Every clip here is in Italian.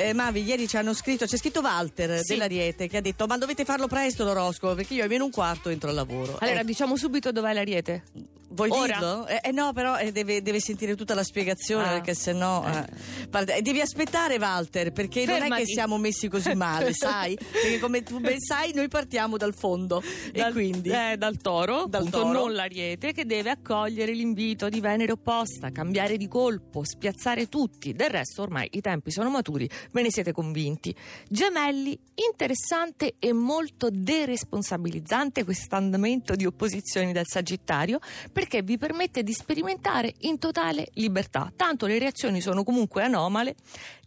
Eh, Mavi, ieri ci hanno scritto, c'è scritto Walter Sì. dell'Ariete che ha detto ma dovete farlo presto l'oroscopo perché io almeno un quarto entro al lavoro. Allora, Eh, diciamo subito dov'è l'ariete. Vuoi ora? dirlo? Eh, eh, no, però eh, deve, deve sentire tutta la spiegazione Ah. perché sennò... eh, guarda, eh, devi aspettare Walter perché non è Fermati. che siamo messi così male, sai? Perché come tu ben sai noi partiamo dal fondo Dal- e quindi... eh, dal toro, Dal appunto, toro. non l'ariete, che deve accogliere l'invito di Venere opposta, cambiare di colpo, spiazzare tutti. Del resto, ormai i tempi sono maturi, ve ne siete convinti. Gemelli, interessante e molto deresponsabilizzante questo andamento di opposizioni dal Sagittario, perché vi permette di sperimentare in totale libertà. Tanto le reazioni sono comunque anomale.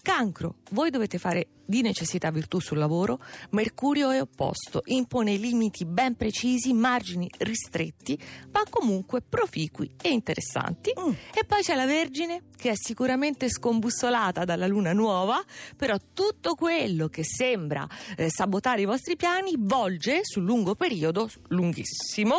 Cancro, voi dovete fare di necessità virtù sul lavoro, Mercurio è opposto, impone limiti ben precisi, margini ristretti, ma comunque proficui e interessanti. Mm. E poi c'è la Vergine, che è sicuramente scombussolata dalla luna nuova, però tutto quello che sembra eh, sabotare i vostri piani volge sul lungo periodo, lunghissimo,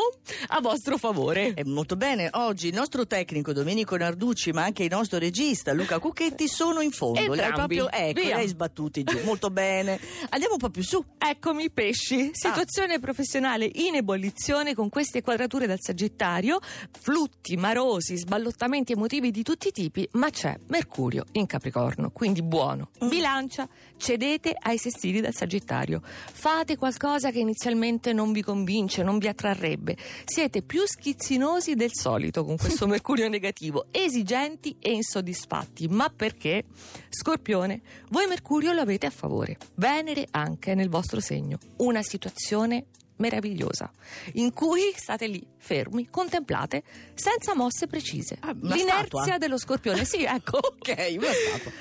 a vostro favore. Eh, molto bene, oggi il nostro tecnico Domenico Narducci, ma anche il nostro regista Luca Cucchetti sono in fondo. Proprio, ecco, Via. hai sbattuti giù. Molto bene. Andiamo un po' più su. Eccomi pesci, Ah. situazione professionale in ebollizione con queste quadrature dal Sagittario, flutti, marosi, sballottamenti emotivi di tutti i tipi, ma c'è Mercurio in Capricorno, quindi buono. Mm. Bilancia, cedete ai sestili dal Sagittario. Fate qualcosa che inizialmente non vi convince, non vi attrarrebbe. Siete più schizzinosi del solito con questo Mercurio negativo, esigenti e insoddisfatti. Ma perché? Scorpione, voi Mercurio lo avete a favore. Venere anche nel vostro segno. Una situazione meravigliosa in cui state lì fermi, contemplate senza mosse precise. Ah, L'inerzia statua? dello scorpione, sì, ecco. Ok.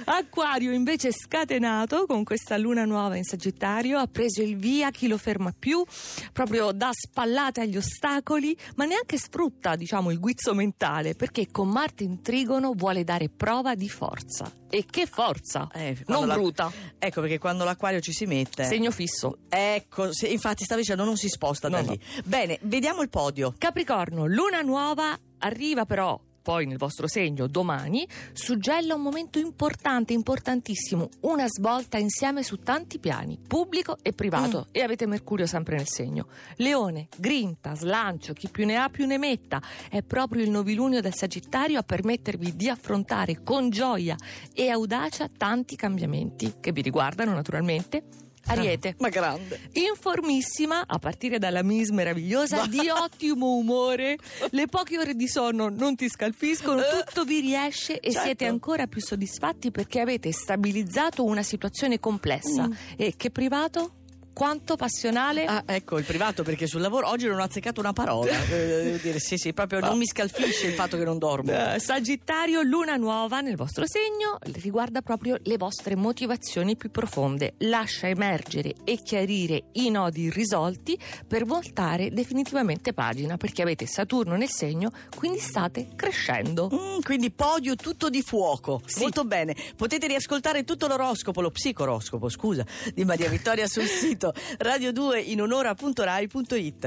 Acquario invece scatenato con questa luna nuova in Sagittario ha preso il via, chi lo ferma più, proprio dà spallate agli ostacoli, ma neanche sfrutta, diciamo, il guizzo mentale, perché con Marte in Trigono vuole dare prova di forza. E che forza! Eh, non la- bruta, Ecco perché quando l'acquario ci si mette. segno fisso. Ecco, se- infatti stavo dicendo non si sposta da No, lì. Bene, vediamo il podio. Capricorno, luna nuova arriva però poi nel vostro segno domani, suggella un momento importante, importantissimo, una svolta insieme su tanti piani, pubblico e privato, e avete Mercurio sempre nel segno. Leone, grinta, slancio, chi più ne ha più ne metta, è proprio il novilunio del Sagittario a permettervi di affrontare con gioia e audacia tanti cambiamenti che vi riguardano naturalmente. Ariete. Ma grande. Informissima, a partire dalla Miss meravigliosa, di ottimo umore. Le poche ore di sonno non ti scalfiscono, tutto vi riesce e Certo. siete ancora più soddisfatti perché avete stabilizzato una situazione complessa. Mm. E che privato? Quanto passionale? Ah, ecco il privato perché sul lavoro oggi non ho azzeccato una parola. Eh, devo dire, sì, sì, proprio non mi scalfisce il fatto che non dormo. Eh, Sagittario, luna nuova nel vostro segno riguarda proprio le vostre motivazioni più profonde. Lascia emergere e chiarire i nodi irrisolti per voltare definitivamente pagina perché avete Saturno nel segno, quindi state crescendo. Mm, quindi podio tutto di fuoco. Sì. Molto bene. Potete riascoltare tutto l'oroscopo, lo psicoroscopo, scusa, di Maria Vittoria sul sito radio2 in un'ora.rai.it.